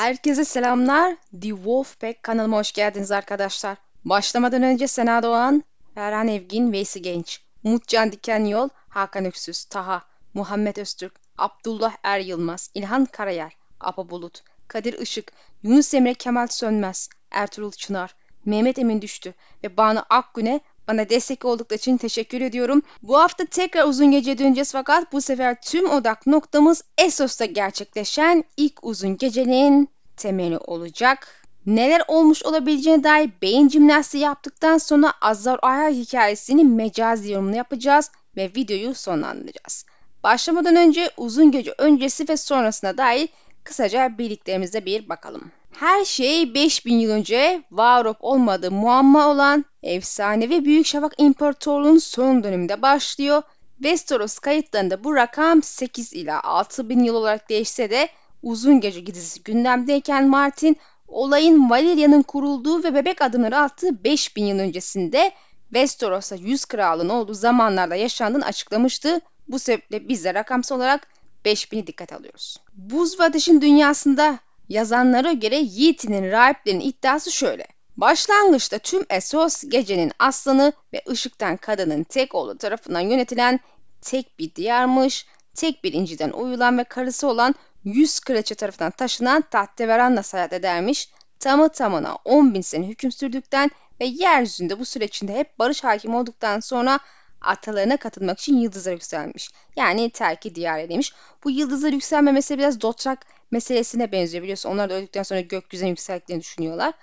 Herkese selamlar. The Wolfpack kanalıma hoş geldiniz arkadaşlar. Başlamadan önce Sena Doğan, Erhan Evgin, Veysi Genç, Umutcan Diken Yol, Hakan Öksüz, Taha, Muhammed Öztürk, Abdullah Er Yılmaz, İlhan Karayel, Apa Bulut, Kadir Işık, Yunus Emre Kemal Sönmez, Ertuğrul Çınar, Mehmet Emin Düştü ve Banu Akgün'e bana destek oldukları için teşekkür ediyorum. Bu hafta tekrar uzun gece döneceğiz fakat bu sefer tüm odak noktamız Essos'ta gerçekleşen ilk uzun gecenin temeli olacak. Neler olmuş olabileceğine dair beyin jimnastiği yaptıktan sonra Azar Aya hikayesini mecazi yorumunu yapacağız ve videoyu sonlandıracağız. Başlamadan önce uzun gece öncesi ve sonrasına dair kısaca bildiklerimize bir bakalım. Her şey 5000 yıl önce var olup olmadığı muamma olan efsanevi Büyük Şafak İmparatorluğu'nun son döneminde başlıyor. Westeros kayıtlarında bu rakam 8 ila 6000 yıl olarak değişse de uzun gece gidisi gündemdeyken Martin olayın Valeria'nın kurulduğu ve bebek adımları attığı 5000 yıl öncesinde Westeros'a 100 kralın olduğu zamanlarda yaşandığını açıklamıştı. Bu sebeple biz de rakamsal olarak 5000'i dikkat alıyoruz. Buz ve Ateş'in dünyasında yazanlara göre Yiğit'in rahiplerinin iddiası şöyle. Başlangıçta tüm Essos gecenin aslanı ve ışıktan kadının tek oğlu tarafından yönetilen tek bir diyarmış, tek bir inciden uyulan ve karısı olan 100 kraliçe tarafından taşınan Tahteveran'la seyahat edermiş. Tamı tamına 10 bin sene hüküm sürdükten ve yeryüzünde bu süre içinde hep barış hakim olduktan sonra atalarına katılmak için yıldızlara yükselmiş. Yani terki diyar edilmiş. Bu yıldızlara yükselme meselesi biraz Dotrak meselesine benziyor biliyorsun. Onlar da öldükten sonra gökyüzüne yükseldiklerini düşünüyorlar.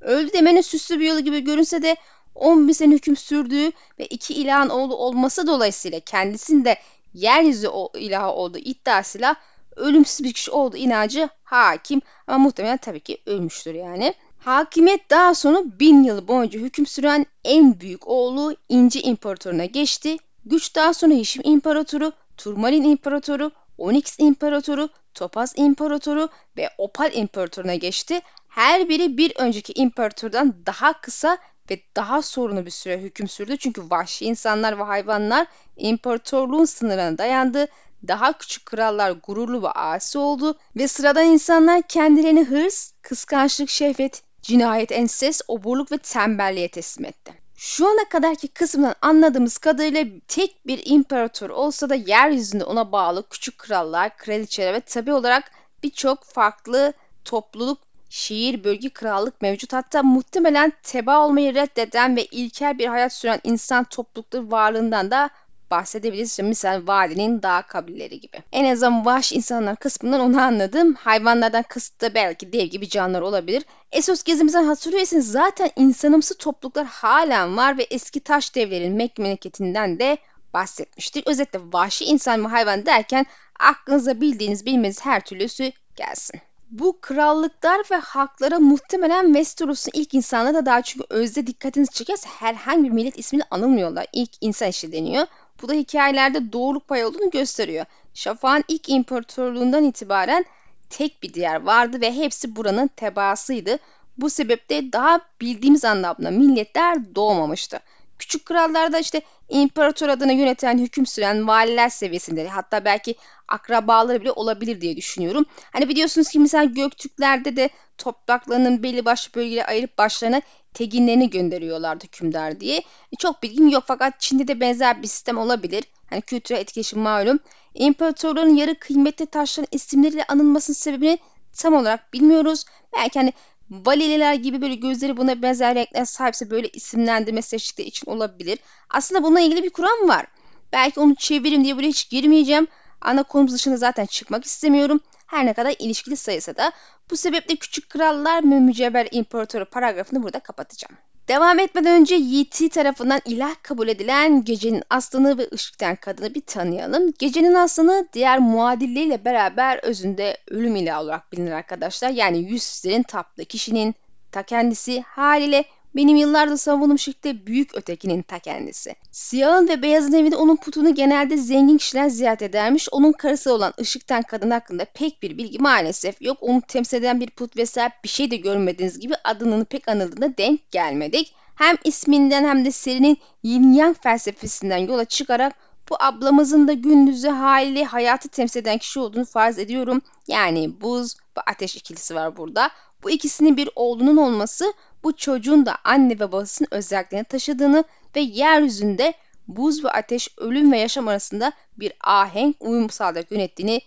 Öldü demenin süslü bir yolu gibi görünse de 10 bin sene hüküm sürdüğü ve iki ilahın oğlu olması dolayısıyla kendisinde yeryüzü ilahı olduğu iddiasıyla ölümsüz bir kişi olduğu inancı hakim ama muhtemelen tabii ki ölmüştür yani. Hakimiyet daha sonra bin yıl boyunca hüküm süren en büyük oğlu İnci İmparatoruna geçti. Güç daha sonra Hişim İmparatoru, Turmalin İmparatoru, Onyx İmparatoru, Topaz İmparatoru ve Opal İmparatoruna geçti. Her biri bir önceki imparatordan daha kısa ve daha sorunlu bir süre hüküm sürdü. Çünkü vahşi insanlar ve hayvanlar imparatorluğun sınırına dayandı. Daha küçük krallar gururlu ve asi oldu ve sıradan insanlar kendilerini hırs, kıskançlık, şehvet, cinayet, enses, oburluk ve tembelliğe teslim etti. Şu ana kadarki kısımdan anladığımız kadarıyla tek bir imparator olsa da yeryüzünde ona bağlı küçük krallar, kraliçeler ve tabi olarak birçok farklı topluluk, şehir, bölge, krallık mevcut. Hatta muhtemelen teba olmayı reddeden ve ilkel bir hayat süren insan toplulukları varlığından da bahsedebiliriz. İşte misal vadinin dağ kabileleri gibi. En azından vahşi insanlar kısmından onu anladım. Hayvanlardan kısıt da belki dev gibi canlılar olabilir. Esos gezimizden hatırlıyorsanız zaten insanımsı topluluklar halen var ve eski taş devlerin memleketinden de bahsetmiştik. Özetle vahşi insan ve hayvan derken aklınıza bildiğiniz bilmeniz her türlüsü gelsin. Bu krallıklar ve halklara muhtemelen Westeros'un ilk insanlara da daha çünkü özde dikkatinizi çekerse herhangi bir millet ismiyle anılmıyorlar. İlk insan işi deniyor. Bu da hikayelerde doğruluk payı olduğunu gösteriyor. Şafak'ın ilk imparatorluğundan itibaren tek bir diğer vardı ve hepsi buranın tebaasıydı. Bu sebeple daha bildiğimiz anlamda milletler doğmamıştı. Küçük krallarda işte imparator adına yöneten, hüküm süren valiler seviyesinde hatta belki akrabaları bile olabilir diye düşünüyorum. Hani biliyorsunuz ki mesela Göktürklerde de topraklarının belli başlı bölgelere ayırıp başlarına teginlerini gönderiyorlardı hükümdar diye. E, çok bilgim yok fakat Çin'de de benzer bir sistem olabilir. Hani kültürel etkileşim malum. İmparatorların yarı kıymetli taşların isimleriyle anılmasının sebebini tam olarak bilmiyoruz. Belki hani Valililer gibi böyle gözleri buna benzer renkler sahipse böyle isimlendirme seçtikleri için olabilir. Aslında bununla ilgili bir kuram var. Belki onu çevirim diye buraya hiç girmeyeceğim. Ana konumuz dışında zaten çıkmak istemiyorum. Her ne kadar ilişkili sayısa da bu sebeple Küçük Krallar ve Mücevher İmparatoru paragrafını burada kapatacağım. Devam etmeden önce Yiti tarafından ilah kabul edilen gecenin aslanı ve ışıktan kadını bir tanıyalım. Gecenin aslanı diğer muadilleriyle beraber özünde ölüm ilahı olarak bilinir arkadaşlar. Yani yüzsüzlerin taptığı kişinin ta kendisi haliyle benim yıllardır savunduğum şekilde büyük ötekinin ta kendisi. Siyahın ve beyazın evinde onun putunu genelde zengin kişiler ziyaret edermiş. Onun karısı olan ışıktan kadın hakkında pek bir bilgi maalesef yok. Onu temsil eden bir put vesaire bir şey de görmediğiniz gibi adının pek anıldığına denk gelmedik. Hem isminden hem de serinin yin yang felsefesinden yola çıkarak Bu ablamızın da gündüzü hali hayatı temsil eden kişi olduğunu farz ediyorum. Yani buz ve ateş ikilisi var burada. Bu ikisinin bir oğlunun olması bu çocuğun da anne ve babasının özelliklerini taşıdığını ve yeryüzünde buz ve ateş ölüm ve yaşam arasında bir ahenk uyum sağlayarak yönettiğini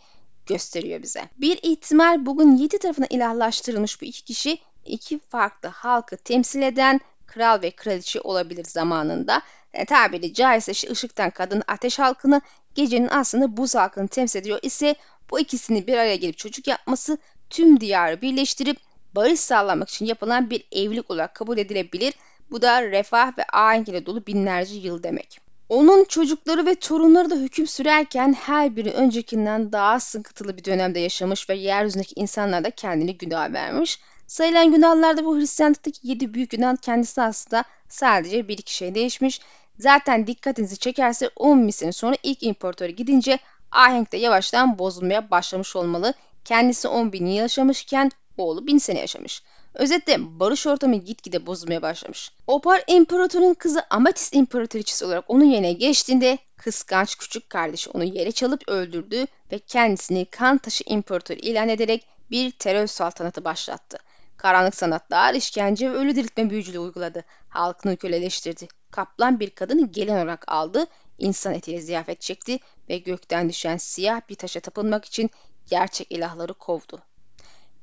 gösteriyor bize. Bir ihtimal bugün yedi tarafına ilahlaştırılmış bu iki kişi iki farklı halkı temsil eden kral ve kraliçe olabilir zamanında. E, tabiri caizse işte ışıktan kadın ateş halkını, gecenin aslında buz halkını temsil ediyor ise bu ikisini bir araya gelip çocuk yapması tüm diyarı birleştirip barış sağlamak için yapılan bir evlilik olarak kabul edilebilir. Bu da refah ve ahenk ile dolu binlerce yıl demek. Onun çocukları ve torunları da hüküm sürerken her biri öncekinden daha sıkıntılı bir dönemde yaşamış ve yeryüzündeki insanlar da kendini günah vermiş. Sayılan günahlarda bu Hristiyanlıktaki yedi büyük günah kendisi aslında sadece bir iki şey değişmiş. Zaten dikkatinizi çekerse 10 bin sene sonra ilk imparatora gidince ahenk de yavaştan bozulmaya başlamış olmalı. Kendisi 10 bin yıl yaşamışken oğlu 1000 sene yaşamış. Özetle barış ortamı gitgide bozulmaya başlamış. Opar imparatorun kızı Amatist imparatoriçesi olarak onun yerine geçtiğinde kıskanç küçük kardeşi onu yere çalıp öldürdü ve kendisini kan taşı imparatoru ilan ederek bir terör saltanatı başlattı. Karanlık sanatlar, işkence ve ölü diriltme büyücülüğü uyguladı. Halkını köleleştirdi. Kaplan bir kadını gelin olarak aldı, insan etiyle ziyafet çekti ve gökten düşen siyah bir taşa tapınmak için gerçek ilahları kovdu.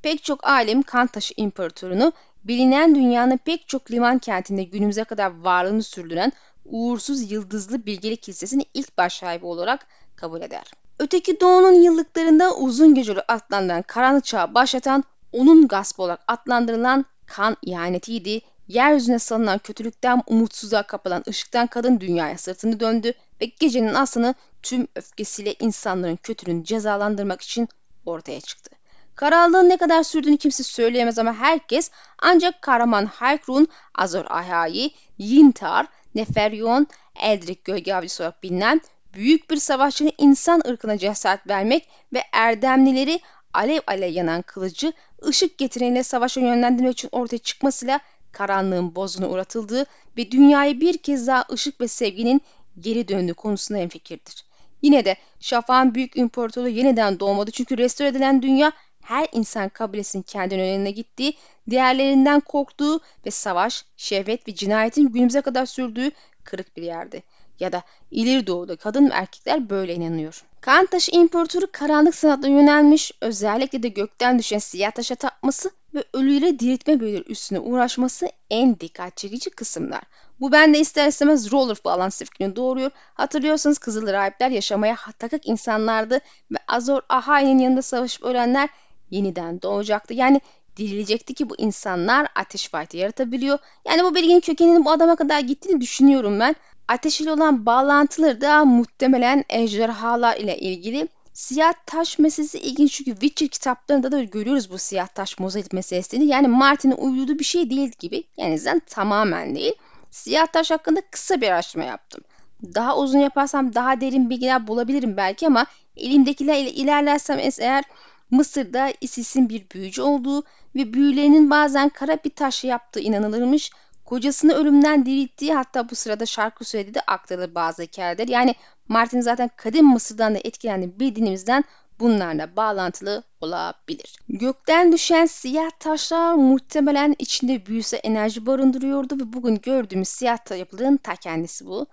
Pek çok alim Kantaşı İmparatorunu bilinen dünyanın pek çok liman kentinde günümüze kadar varlığını sürdüren uğursuz yıldızlı bilgelik kilisesinin ilk baş sahibi olarak kabul eder. Öteki doğunun yıllıklarında uzun geceli atlandıran karanlık çağı başlatan onun gaspı olarak adlandırılan kan ihanetiydi. Yeryüzüne salınan kötülükten umutsuzluğa kapılan ışıktan kadın dünyaya sırtını döndü ve gecenin aslını tüm öfkesiyle insanların kötülüğünü cezalandırmak için ortaya çıktı. Karanlığın ne kadar sürdüğünü kimse söyleyemez ama herkes ancak kahraman Haykrun, Azor Ahai, Yintar, Neferyon, Eldrik gölge avcısı olarak bilinen büyük bir savaşçının insan ırkına cesaret vermek ve erdemlileri alev alev yanan kılıcı ışık getireniyle savaşa yönlendirmek için ortaya çıkmasıyla karanlığın bozuna uğratıldığı ve dünyayı bir kez daha ışık ve sevginin geri döndüğü konusunda hemfikirdir. Yine de Şafak'ın büyük imparatorluğu yeniden doğmadı çünkü restore edilen dünya her insan kabilesinin kendi önüne gittiği, diğerlerinden korktuğu ve savaş, şehvet ve cinayetin günümüze kadar sürdüğü kırık bir yerdi. Ya da ileri doğuda kadın ve erkekler böyle inanıyor. Kan taşı imparatoru karanlık sanatla yönelmiş, özellikle de gökten düşen siyah taşa tapması ve ölüyle diriltme büyüleri üstüne uğraşması en dikkat çekici kısımlar. Bu bende ister istemez roller bağlantısı fikrini doğuruyor. Hatırlıyorsanız Kızıl Rahipler yaşamaya takık insanlardı ve Azor Ahai'nin yanında savaşıp ölenler yeniden doğacaktı. Yani dirilecekti ki bu insanlar ateş fight'ı yaratabiliyor. Yani bu bilginin kökeninin bu adama kadar gittiğini düşünüyorum ben. Ateş ile olan bağlantıları da muhtemelen ejderhalar ile ilgili. Siyah taş meselesi ilginç çünkü Witcher kitaplarında da görüyoruz bu siyah taş mozaik meselesini. Yani Martin'in uydurduğu bir şey değil gibi. Yani zaten tamamen değil. Siyah taş hakkında kısa bir araştırma yaptım. Daha uzun yaparsam daha derin bilgiler bulabilirim belki ama elimdekiler ile ilerlersem eğer Mısır'da Isis'in bir büyücü olduğu ve büyülerinin bazen kara bir taşla yaptığı inanılırmış. Kocasını ölümden dirilttiği hatta bu sırada şarkı söylediği de aktarılır bazı hikayeler. Yani Martin zaten kadim Mısır'dan da etkilendiğini bildiğimizden bunlarla bağlantılı olabilir. Gökten düşen siyah taşlar muhtemelen içinde büyüse enerji barındırıyordu ve bugün gördüğümüz siyah yapıların ta kendisi bu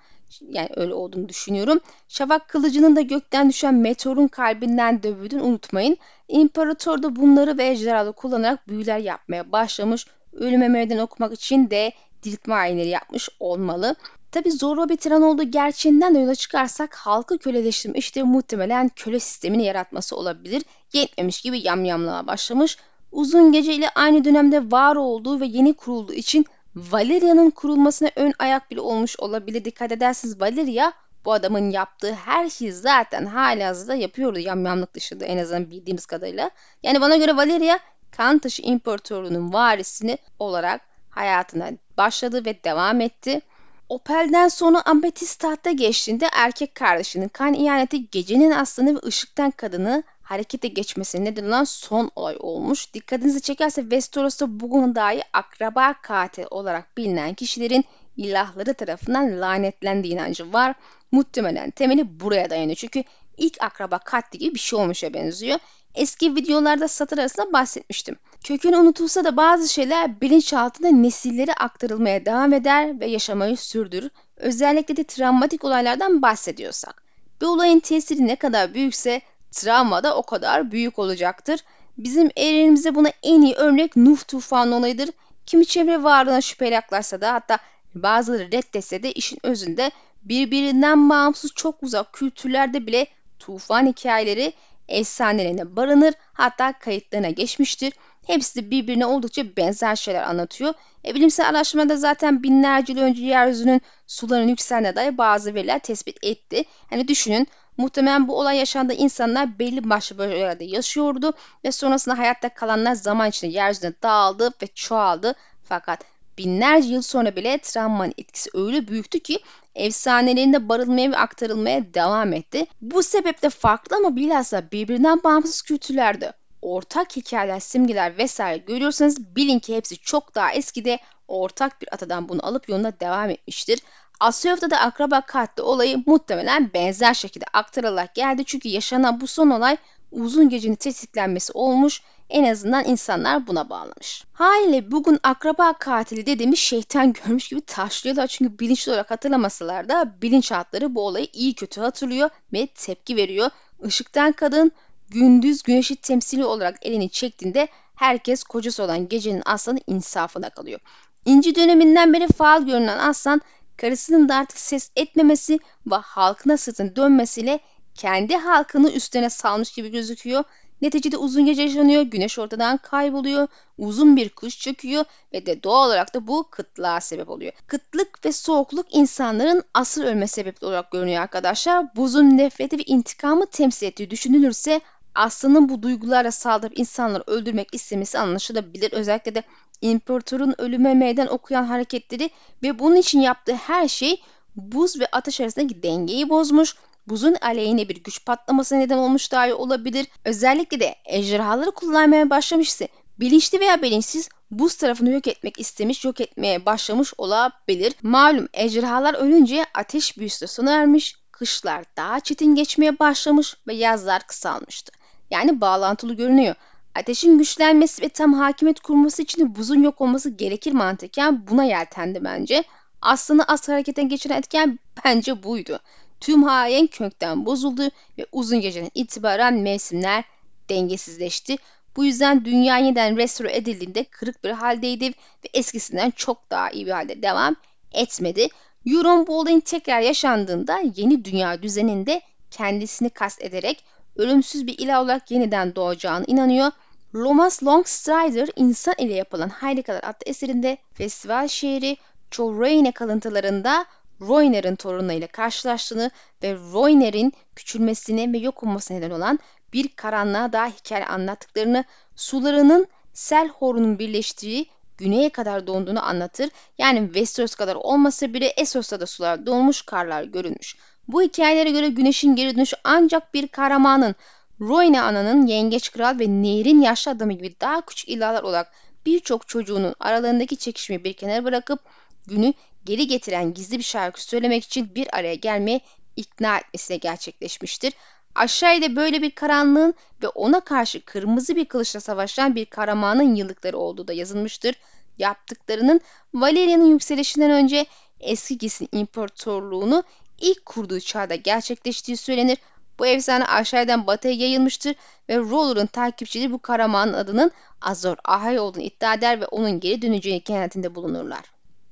yani öyle olduğunu düşünüyorum. Şafak kılıcının da gökten düşen meteorun kalbinden dövüldüğünü unutmayın. İmparator da bunları ve ejderhalı kullanarak büyüler yapmaya başlamış. Ölüme meydan okumak için de diriltme ayinleri yapmış olmalı. Tabi zorba bir tiran olduğu gerçeğinden de yola çıkarsak halkı köleleştirme işte muhtemelen köle sistemini yaratması olabilir. Yetmemiş gibi yamyamlığa başlamış. Uzun gece ile aynı dönemde var olduğu ve yeni kurulduğu için Valeria'nın kurulmasına ön ayak bile olmuş olabilir. Dikkat edersiniz Valeria bu adamın yaptığı her şeyi zaten hala hazırda yapıyordu yamyamlık dışında en azından bildiğimiz kadarıyla. Yani bana göre Valeria kan taşı imparatorluğunun varisini olarak hayatına başladı ve devam etti. Opel'den sonra Ametist tahta geçtiğinde erkek kardeşinin kan ihaneti gecenin aslanı ve ışıktan kadını harekete geçmesine neden olan son olay olmuş. Dikkatinizi çekerse Westeros'ta bugün dahi akraba katil olarak bilinen kişilerin ilahları tarafından lanetlendiği inancı var. Muhtemelen temeli buraya dayanıyor. Çünkü ilk akraba katli gibi bir şey olmuşa benziyor. Eski videolarda satır arasında bahsetmiştim. Kökünü unutulsa da bazı şeyler bilinçaltında nesillere aktarılmaya devam eder ve yaşamayı sürdürür. Özellikle de travmatik olaylardan bahsediyorsak. Bir olayın tesiri ne kadar büyükse travma da o kadar büyük olacaktır. Bizim evrenimizde buna en iyi örnek Nuh tufanı olayıdır. Kimi çevre varlığına şüpheyle yaklaşsa da hatta bazıları reddetse de işin özünde birbirinden bağımsız çok uzak kültürlerde bile tufan hikayeleri efsanelerine barınır hatta kayıtlarına geçmiştir. Hepsi birbirine oldukça benzer şeyler anlatıyor. E, bilimsel araştırmada zaten binlerce yıl önce yeryüzünün suların yükseldiğine dair bazı veriler tespit etti. Hani düşünün muhtemelen bu olay yaşandığı insanlar belli başlı bölgelerde yaşıyordu ve sonrasında hayatta kalanlar zaman içinde yeryüzüne dağıldı ve çoğaldı. Fakat binlerce yıl sonra bile travmanın etkisi öyle büyüktü ki efsanelerinde barılmaya ve aktarılmaya devam etti. Bu sebeple farklı ama bilhassa birbirinden bağımsız kültürlerde ortak hikayeler, simgeler vesaire görüyorsanız bilin ki hepsi çok daha eskide ortak bir atadan bunu alıp yoluna devam etmiştir. Asyov'da da akraba katli olayı muhtemelen benzer şekilde aktarılarak geldi çünkü yaşanan bu son olay uzun gecenin tetiklenmesi olmuş en azından insanlar buna bağlamış. Haliyle bugün akraba katili dediğimiz şeytan görmüş gibi taşlıyorlar çünkü bilinçli olarak hatırlamasalar da bilinçaltları bu olayı iyi kötü hatırlıyor ve tepki veriyor. Işıktan kadın gündüz güneşi temsili olarak elini çektiğinde herkes kocası olan gecenin aslanı insafına kalıyor. İnci döneminden beri faal görünen aslan karısının da artık ses etmemesi ve halkına sırtını dönmesiyle kendi halkını üstüne salmış gibi gözüküyor. Neticede uzun gece yaşanıyor, güneş ortadan kayboluyor, uzun bir kış çöküyor ve de doğal olarak da bu kıtlığa sebep oluyor. Kıtlık ve soğukluk insanların asıl ölme sebebi olarak görünüyor arkadaşlar. Buzun nefreti ve intikamı temsil ettiği düşünülürse aslanın bu duygularla saldırıp insanları öldürmek istemesi anlaşılabilir. Özellikle de imparatorun ölüme meydan okuyan hareketleri ve bunun için yaptığı her şey buz ve ateş arasındaki dengeyi bozmuş buzun aleyhine bir güç patlaması neden olmuş dahi olabilir. Özellikle de ejderhaları kullanmaya başlamışsa bilinçli veya bilinçsiz buz tarafını yok etmek istemiş, yok etmeye başlamış olabilir. Malum ejderhalar ölünce ateş büyüsü sona ermiş, kışlar daha çetin geçmeye başlamış ve yazlar kısalmıştı. Yani bağlantılı görünüyor. Ateşin güçlenmesi ve tam hakimiyet kurması için buzun yok olması gerekir mantıken buna yeltendi bence. Aslında as harekete geçiren etken bence buydu. Tüm hayen kökten bozuldu ve uzun geceden itibaren mevsimler dengesizleşti. Bu yüzden dünya yeniden restore edildiğinde kırık bir haldeydi ve eskisinden çok daha iyi bir halde devam etmedi. Euron olayın tekrar yaşandığında yeni dünya düzeninde kendisini kast ederek ölümsüz bir ilah olarak yeniden doğacağını inanıyor. Lomas Longstrider insan ile yapılan Harikalar adlı eserinde festival şehri Cholraine kalıntılarında Royner'in torunlarıyla karşılaştığını ve Royner'in küçülmesine ve yok olmasına neden olan bir karanlığa daha hikaye anlattıklarını, sularının sel horunun birleştiği güneye kadar donduğunu anlatır. Yani Westeros kadar olmasa bile Essos'ta da sular donmuş, karlar görülmüş. Bu hikayelere göre güneşin geri dönüşü ancak bir kahramanın, Royne ananın yengeç kral ve nehrin yaşlı adamı gibi daha küçük ilahlar olarak birçok çocuğunun aralarındaki çekişmeyi bir kenara bırakıp günü geri getiren gizli bir şarkı söylemek için bir araya gelmeye ikna etmesiyle gerçekleşmiştir. Aşağıda böyle bir karanlığın ve ona karşı kırmızı bir kılıçla savaşan bir kahramanın yıllıkları olduğu da yazılmıştır. Yaptıklarının Valeria'nın yükselişinden önce eski Gis'in imparatorluğunu ilk kurduğu çağda gerçekleştiği söylenir. Bu efsane aşağıdan batıya yayılmıştır ve Roller'ın takipçileri bu kahramanın adının Azor Ahai olduğunu iddia eder ve onun geri döneceğini kanaatinde bulunurlar.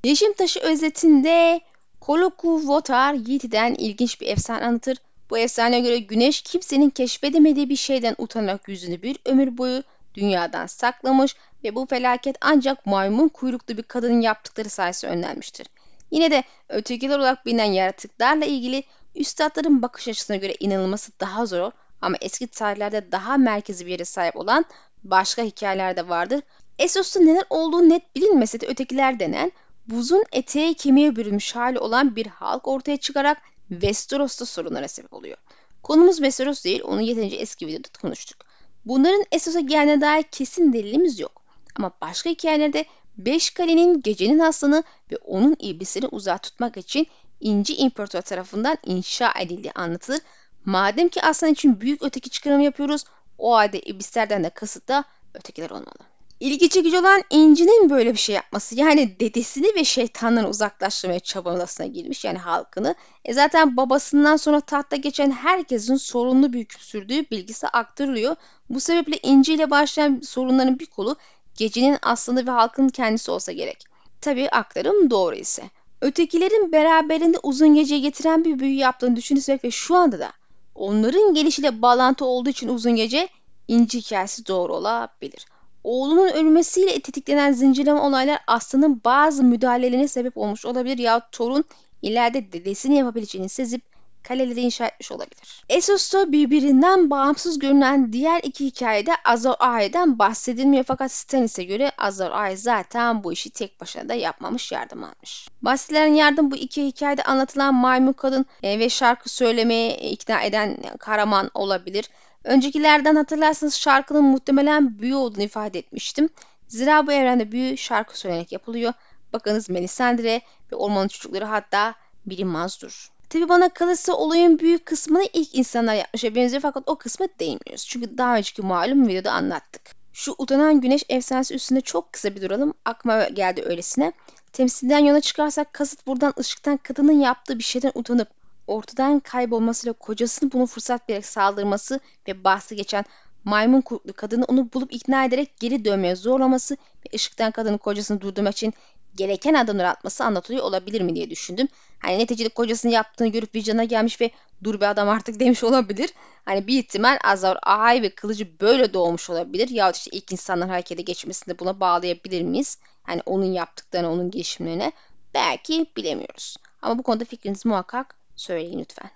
Yeşim Taşı özetinde Koloku Votar Yiti'den ilginç bir efsane anlatır. Bu efsaneye göre güneş kimsenin keşfedemediği bir şeyden utanarak yüzünü bir ömür boyu dünyadan saklamış ve bu felaket ancak maymun kuyruklu bir kadının yaptıkları sayesinde önlenmiştir. Yine de ötekiler olarak bilinen yaratıklarla ilgili üstadların bakış açısına göre inanılması daha zor ama eski tarihlerde daha merkezi bir yere sahip olan başka hikayeler de vardır. Essos'ta neler olduğu net bilinmese de ötekiler denen buzun eteği kemiğe bürünmüş hali olan bir halk ortaya çıkarak Westeros'ta sorunlara sebep oluyor. Konumuz Westeros değil, onu yeterince eski videoda konuştuk. Bunların Essos'a geldiğine dair kesin delilimiz yok. Ama başka hikayelerde Beş kalenin gecenin aslanı ve onun iblisini uzak tutmak için İnci İmparator tarafından inşa edildiği anlatılır. Madem ki aslan için büyük öteki çıkarımı yapıyoruz, o halde iblislerden de kasıt da ötekiler olmalı. İlgi çekici olan İnci'nin böyle bir şey yapması yani dedesini ve şeytandan uzaklaştırmaya çabalasına girmiş yani halkını. E zaten babasından sonra tahta geçen herkesin sorunlu bir hüküm sürdüğü bilgisi aktarılıyor. Bu sebeple İnci ile başlayan sorunların bir kolu gecenin aslanı ve halkın kendisi olsa gerek. Tabi aktarım doğru ise. Ötekilerin beraberinde uzun geceyi getiren bir büyü yaptığını düşünürsek ve şu anda da onların gelişiyle bağlantı olduğu için uzun gece İnci hikayesi doğru olabilir. Oğlunun ölmesiyle tetiklenen zincirleme olaylar aslanın bazı müdahalelerine sebep olmuş olabilir ya torun ileride dedesini yapabileceğini sezip kaleleri inşa etmiş olabilir. Esos'ta birbirinden bağımsız görünen diğer iki hikayede Azor Ahai'den bahsedilmiyor fakat Stannis'e göre Azor Ahai zaten bu işi tek başına da yapmamış yardım almış. Bahsedilen yardım bu iki hikayede anlatılan maymun kadın e, ve şarkı söylemeye ikna eden Karaman olabilir. Öncekilerden hatırlarsanız şarkının muhtemelen büyü olduğunu ifade etmiştim. Zira bu evrende büyü şarkı söylenerek yapılıyor. Bakınız Melisandre ve ormanın çocukları hatta bilinmezdur. Tabi bana kalırsa olayın büyük kısmını ilk insanlar yapmışa benziyor fakat o kısmı değmiyoruz. Çünkü daha önceki malum videoda anlattık. Şu utanan güneş efsanesi üstünde çok kısa bir duralım. Aklıma geldi öylesine. Temsilden yola çıkarsak kasıt buradan ışıktan kadının yaptığı bir şeyden utanıp ortadan kaybolmasıyla kocasını bunu fırsat vererek saldırması ve bahsi geçen maymun kurtlu kadını onu bulup ikna ederek geri dönmeye zorlaması ve ışıktan kadının kocasını durdurmak için gereken adımlar atması anlatılıyor olabilir mi diye düşündüm. Hani neticede kocasının yaptığını görüp vicdana gelmiş ve dur be adam artık demiş olabilir. Hani bir ihtimal Azar Ahay ve kılıcı böyle doğmuş olabilir. Ya işte ilk insanlar harekete geçmesinde buna bağlayabilir miyiz? Hani onun yaptıklarına, onun gelişimlerine belki bilemiyoruz. Ama bu konuda fikrinizi muhakkak söyleyin lütfen.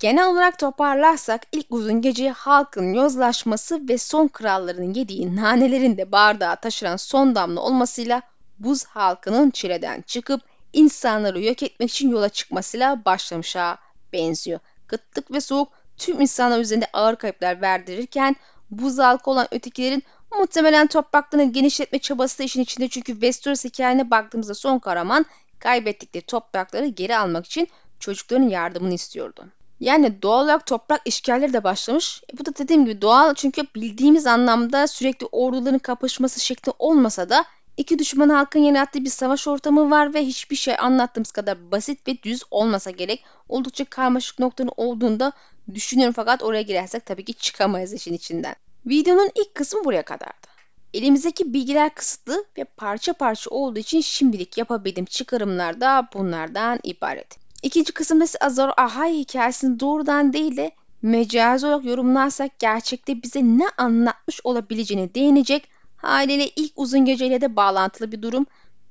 Genel olarak toparlarsak ilk uzun gece halkın yozlaşması ve son kralların yediği nanelerin de bardağa taşıran son damla olmasıyla buz halkının çileden çıkıp insanları yok etmek için yola çıkmasıyla başlamışa benziyor. Kıtlık ve soğuk tüm insanlar üzerinde ağır kayıplar verdirirken buz halkı olan ötekilerin muhtemelen topraklarını genişletme çabası da işin içinde çünkü Westeros hikayene baktığımızda son kahraman kaybettikleri toprakları geri almak için çocukların yardımını istiyordu. Yani doğal olarak toprak işgalleri de başlamış. E bu da dediğim gibi doğal çünkü bildiğimiz anlamda sürekli orduların kapışması şekli olmasa da iki düşman halkın yarattığı bir savaş ortamı var ve hiçbir şey anlattığımız kadar basit ve düz olmasa gerek. Oldukça karmaşık noktanın olduğunda düşünüyorum fakat oraya girersek tabii ki çıkamayız işin içinden. Videonun ilk kısmı buraya kadardı. Elimizdeki bilgiler kısıtlı ve parça parça olduğu için şimdilik yapabildiğim çıkarımlar da bunlardan ibaret. İkinci kısımda ise Azor Ahai hikayesini doğrudan değil de mecazi olarak yorumlarsak gerçekte bize ne anlatmış olabileceğini değinecek haliyle ilk uzun geceyle de bağlantılı bir durum.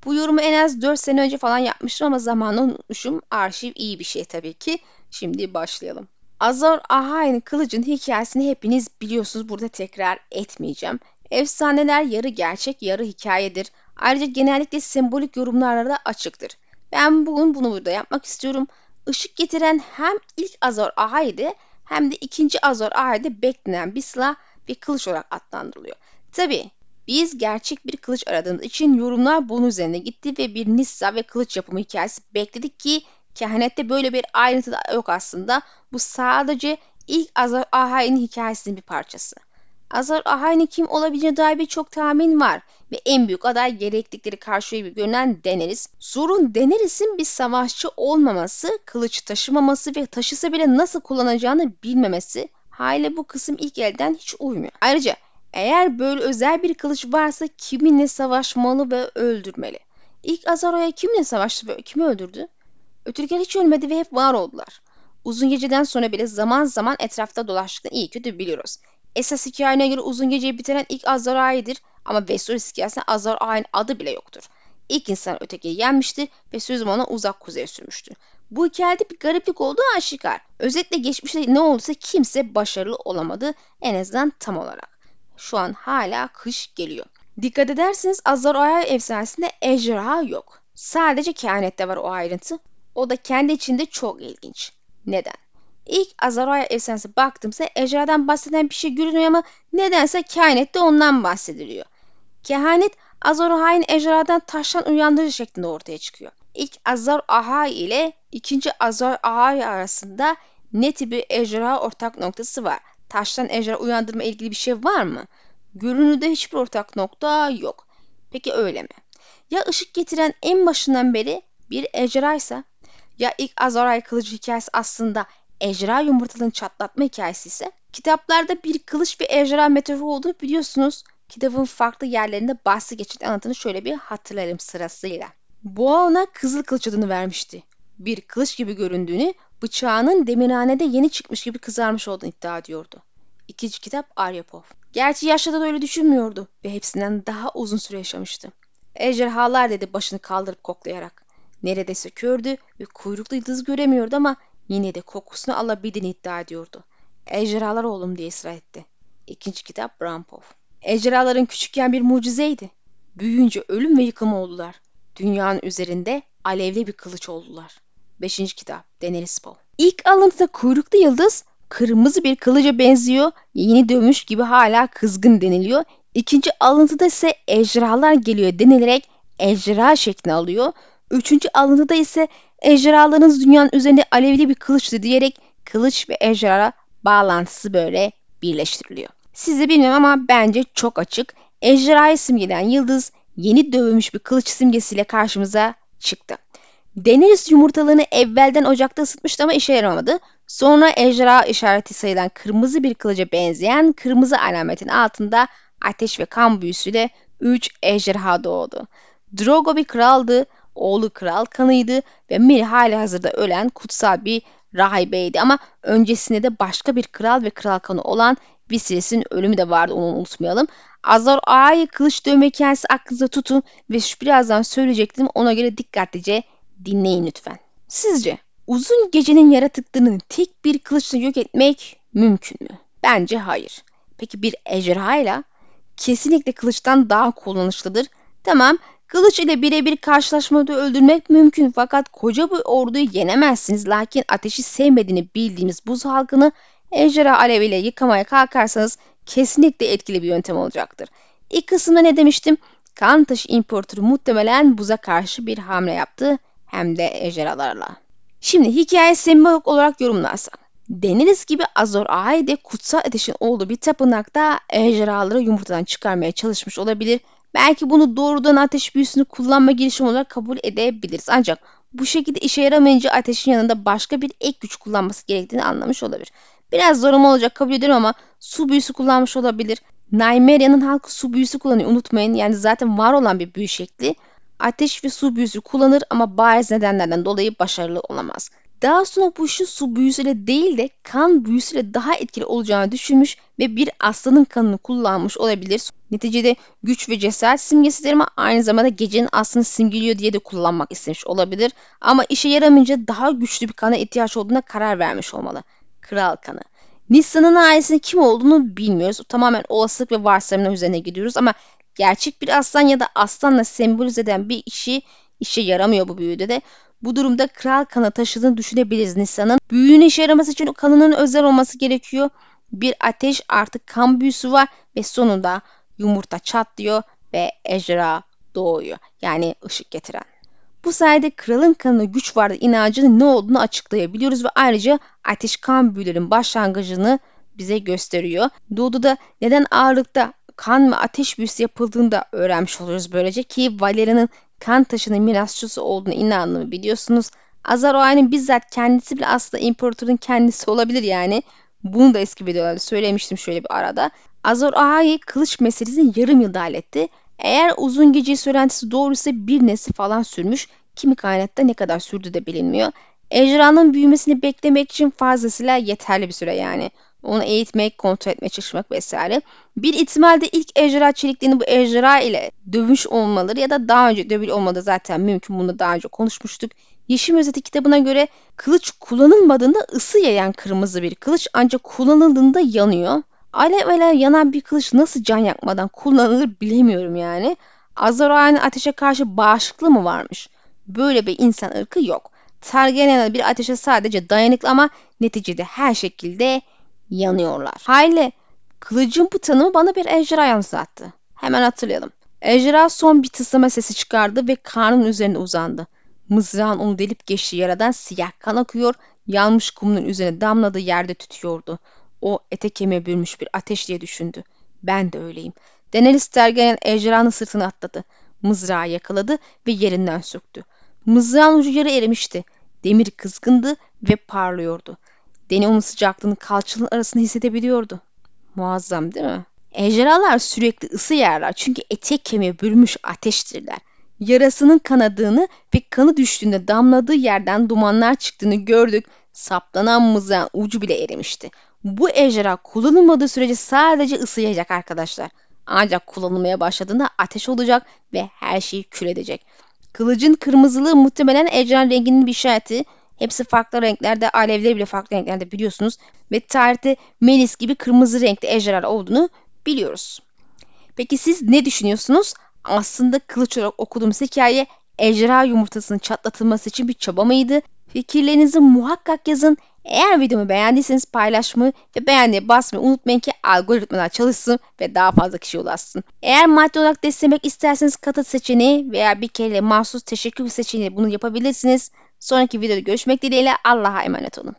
Bu yorumu en az 4 sene önce falan yapmıştım ama zamanla unutmuşum. Arşiv iyi bir şey tabii ki. Şimdi başlayalım. Azor Ahai'nin kılıcın hikayesini hepiniz biliyorsunuz. Burada tekrar etmeyeceğim. Efsaneler yarı gerçek yarı hikayedir. Ayrıca genellikle sembolik yorumlarla da açıktır. Ben bugün bunu burada yapmak istiyorum. Işık getiren hem ilk Azor Ahai'de hem de ikinci Azor Ahai'de beklenen bir silah ve kılıç olarak adlandırılıyor. Tabi biz gerçek bir kılıç aradığımız için yorumlar bunun üzerine gitti ve bir Nissa ve kılıç yapımı hikayesi bekledik ki kehanette böyle bir ayrıntı da yok aslında. Bu sadece ilk Azor Ahai'nin hikayesinin bir parçası. Azar Ahai'nin kim olabileceğine dair birçok tahmin var ve en büyük aday gerektikleri karşıya görünen Daenerys. Sorun Daenerys'in bir savaşçı olmaması, kılıç taşımaması ve taşısa bile nasıl kullanacağını bilmemesi. Haliyle bu kısım ilk elden hiç uymuyor. Ayrıca eğer böyle özel bir kılıç varsa kiminle savaşmalı ve öldürmeli? İlk Azaro'ya kiminle savaştı ve kimi öldürdü? Ötürüken hiç ölmedi ve hep var oldular. Uzun geceden sonra bile zaman zaman etrafta dolaştıklarını iyi kötü biliyoruz. Esas hikayene göre uzun geceyi bitiren ilk Azar Ağa'yıdır ama Westeros hikayesinde Azar Ağa'nın adı bile yoktur. İlk insan ötekiyi yenmişti ve sözüm ona uzak kuzeye sürmüştü. Bu hikayede bir gariplik olduğu aşikar. Özetle geçmişte ne olduysa kimse başarılı olamadı en azından tam olarak. Şu an hala kış geliyor. Dikkat ederseniz Azar Ağa'ya efsanesinde ejderha yok. Sadece kehanette var o ayrıntı. O da kendi içinde çok ilginç. Neden? İlk Azaraya efsanesi baktımsa ejderhadan bahseden bir şey görünüyor ama nedense kehanette ondan bahsediliyor. Kehanet Azor Ahai'nin ejderhadan taştan uyandırıcı şeklinde ortaya çıkıyor. İlk Azor Ahai ile ikinci Azor Ahai arasında net bir ejderha ortak noktası var. Taştan ejderha uyandırma ilgili bir şey var mı? Görünürde hiçbir ortak nokta yok. Peki öyle mi? Ya ışık getiren en başından beri bir ejderhaysa ya ilk Azoray kılıcı hikayesi aslında ejderha yumurtalarını çatlatma hikayesi ise kitaplarda bir kılıç ve ejderha metaforu olduğunu biliyorsunuz. Kitabın farklı yerlerinde bahsi geçen anlatını şöyle bir hatırlarım sırasıyla. Boğa ona kızıl kılıç adını vermişti. Bir kılıç gibi göründüğünü, bıçağının demirhanede yeni çıkmış gibi kızarmış olduğunu iddia ediyordu. İkinci kitap Aryapov. Gerçi yaşlıda da öyle düşünmüyordu ve hepsinden daha uzun süre yaşamıştı. Ejderhalar dedi başını kaldırıp koklayarak. Neredeyse kördü ve kuyruklu yıldız göremiyordu ama yine de kokusunu alabildiğini iddia ediyordu. Ejderhalar oğlum diye ısrar etti. İkinci kitap Brampov. Ejderhaların küçükken bir mucizeydi. Büyüyünce ölüm ve yıkım oldular. Dünyanın üzerinde alevli bir kılıç oldular. Beşinci kitap Daenerys Poe. İlk alıntıda kuyruklu yıldız kırmızı bir kılıca benziyor. Yeni dövmüş gibi hala kızgın deniliyor. İkinci alıntıda ise ejderhalar geliyor denilerek ejderha şeklini alıyor. Üçüncü alıntıda ise ejderhalarınız dünyanın üzerinde alevli bir kılıçtı diyerek kılıç ve ejderha bağlantısı böyle birleştiriliyor. Sizi bilmiyorum ama bence çok açık. Ejderhayı simgeleyen yıldız yeni dövülmüş bir kılıç simgesiyle karşımıza çıktı. Daenerys yumurtalarını evvelden ocakta ısıtmıştı ama işe yaramadı. Sonra ejderha işareti sayılan kırmızı bir kılıca benzeyen kırmızı alametin altında ateş ve kan büyüsüyle 3 ejderha doğdu. Drogo bir kraldı, oğlu kral kanıydı ve Miri hali hazırda ölen kutsal bir rahibeydi ama öncesinde de başka bir kral ve kral kanı olan Viserys'in ölümü de vardı onu unutmayalım. Azor Ağa'yı kılıç dövme hikayesi aklınızda tutun ve şu birazdan söyleyecektim ona göre dikkatlice dinleyin lütfen. Sizce uzun gecenin yaratıklarını tek bir kılıçla yok etmek mümkün mü? Bence hayır. Peki bir ejderhayla kesinlikle kılıçtan daha kullanışlıdır. Tamam kılıç ile birebir karşılaşmada öldürmek mümkün fakat koca bir orduyu yenemezsiniz. Lakin ateşi sevmediğini bildiğimiz buz halkını ejderha aleviyle yıkamaya kalkarsanız kesinlikle etkili bir yöntem olacaktır. İlk kısımda ne demiştim? Kan taşı importörü muhtemelen buza karşı bir hamle yaptı hem de ejderhalarla. Şimdi hikaye sembolik olarak yorumlarsak. Deniriz gibi Azor Ahai'de kutsal ateşin olduğu bir tapınakta ejderhaları yumurtadan çıkarmaya çalışmış olabilir. Belki bunu doğrudan ateş büyüsünü kullanma girişimi olarak kabul edebiliriz. Ancak bu şekilde işe yaramayınca ateşin yanında başka bir ek güç kullanması gerektiğini anlamış olabilir. Biraz zorlama olacak kabul ederim ama su büyüsü kullanmış olabilir. Nymeria'nın halkı su büyüsü kullanıyor unutmayın. Yani zaten var olan bir büyü şekli. Ateş ve su büyüsü kullanır ama bazı nedenlerden dolayı başarılı olamaz. Daha sonra bu işin su büyüsüyle değil de kan büyüsüyle daha etkili olacağını düşünmüş ve bir aslanın kanını kullanmış olabilir. Neticede güç ve cesaret simgesidir ama aynı zamanda gecenin aslını simgeliyor diye de kullanmak istemiş olabilir. Ama işe yaramayınca daha güçlü bir kana ihtiyaç olduğuna karar vermiş olmalı. Kral kanı. Nisa'nın ailesinin kim olduğunu bilmiyoruz. Tamamen olasılık ve varsayımlar üzerine gidiyoruz ama gerçek bir aslan ya da aslanla sembolize eden bir işi işe yaramıyor bu büyüde de. Bu durumda kral kanı taşıdığını düşünebiliriz Nisa'nın. Büyünün işe yaraması için kanının özel olması gerekiyor. Bir ateş artık kan büyüsü var ve sonunda yumurta çatlıyor ve ejderha doğuyor. Yani ışık getiren. Bu sayede kralın kanında güç vardı inancının ne olduğunu açıklayabiliyoruz ve ayrıca ateş kan büyülerin başlangıcını bize gösteriyor. Doğuda neden ağırlıkta kan ve ateş büyüsü yapıldığını da öğrenmiş oluyoruz böylece ki Valeria'nın kan taşının mirasçısı olduğunu inandığını biliyorsunuz. Azar bizzat kendisi bile aslında imparatorun kendisi olabilir yani. Bunu da eski videolarda söylemiştim şöyle bir arada. Azor Ahai kılıç meselesini yarım yılda halletti. Eğer uzun gece söylentisi doğruysa bir nesil falan sürmüş. Kimi kaynakta ne kadar sürdü de bilinmiyor. Ejderhanın büyümesini beklemek için fazlasıyla yeterli bir süre yani. Onu eğitmek, kontrol etmeye çalışmak vesaire. Bir ihtimalde ilk ejderha çeliklerini bu ejderha ile dövüş olmaları ya da daha önce dövül olmadı zaten mümkün. Bunu daha önce konuşmuştuk. Yeşim Özeti kitabına göre kılıç kullanılmadığında ısı yayan kırmızı bir kılıç ancak kullanıldığında yanıyor. Alev alev yanan bir kılıç nasıl can yakmadan kullanılır bilemiyorum yani. Azrail'in ateşe karşı bağışıklığı mı varmış? Böyle bir insan ırkı yok. Targaryenler bir ateşe sadece dayanıklı ama neticede her şekilde yanıyorlar. Hayli kılıcın bu tanımı bana bir ejderha yansıttı. Hemen hatırlayalım. Ejderha son bir tıslama sesi çıkardı ve karnının üzerine uzandı. Mızrağın onu delip geçtiği yaradan siyah kan akıyor, yanmış kumunun üzerine damladığı yerde tütüyordu. O ete kemiğe bürünmüş bir ateş diye düşündü. Ben de öyleyim. Daenerys Targaryen ejderhanın sırtına atladı. Mızrağı yakaladı ve yerinden söktü. Mızrağın ucu yarı erimişti. Demir kızgındı ve parlıyordu. Deni onun sıcaklığını kalçanın arasında hissedebiliyordu. Muazzam değil mi? Ejderhalar sürekli ısı yerler çünkü etek kemiğe bürümüş ateştirler. Yarasının kanadığını ve kanı düştüğünde damladığı yerden dumanlar çıktığını gördük. Saplanan mızrağın ucu bile erimişti. Bu ejderha kullanılmadığı sürece sadece ısı yayacak arkadaşlar. Ancak kullanılmaya başladığında ateş olacak ve her şeyi kül edecek. Kılıcın kırmızılığı muhtemelen ejderhanın renginin bir işareti. Hepsi farklı renklerde, alevleri bile farklı renklerde biliyorsunuz. Ve tarihte Melis gibi kırmızı renkli ejderhalar olduğunu biliyoruz. Peki siz ne düşünüyorsunuz? Aslında kılıç olarak okuduğumuz hikaye ejderha yumurtasının çatlatılması için bir çaba mıydı? Fikirlerinizi muhakkak yazın. Eğer videomu beğendiyseniz paylaşmayı ve beğendiğe basmayı unutmayın ki algoritmalar çalışsın ve daha fazla kişi ulaşsın. Eğer maddi olarak desteklemek isterseniz katıl seçeneği veya bir kere mahsus teşekkür seçeneği bunu yapabilirsiniz. Sonraki videoda görüşmek dileğiyle Allah'a emanet olun.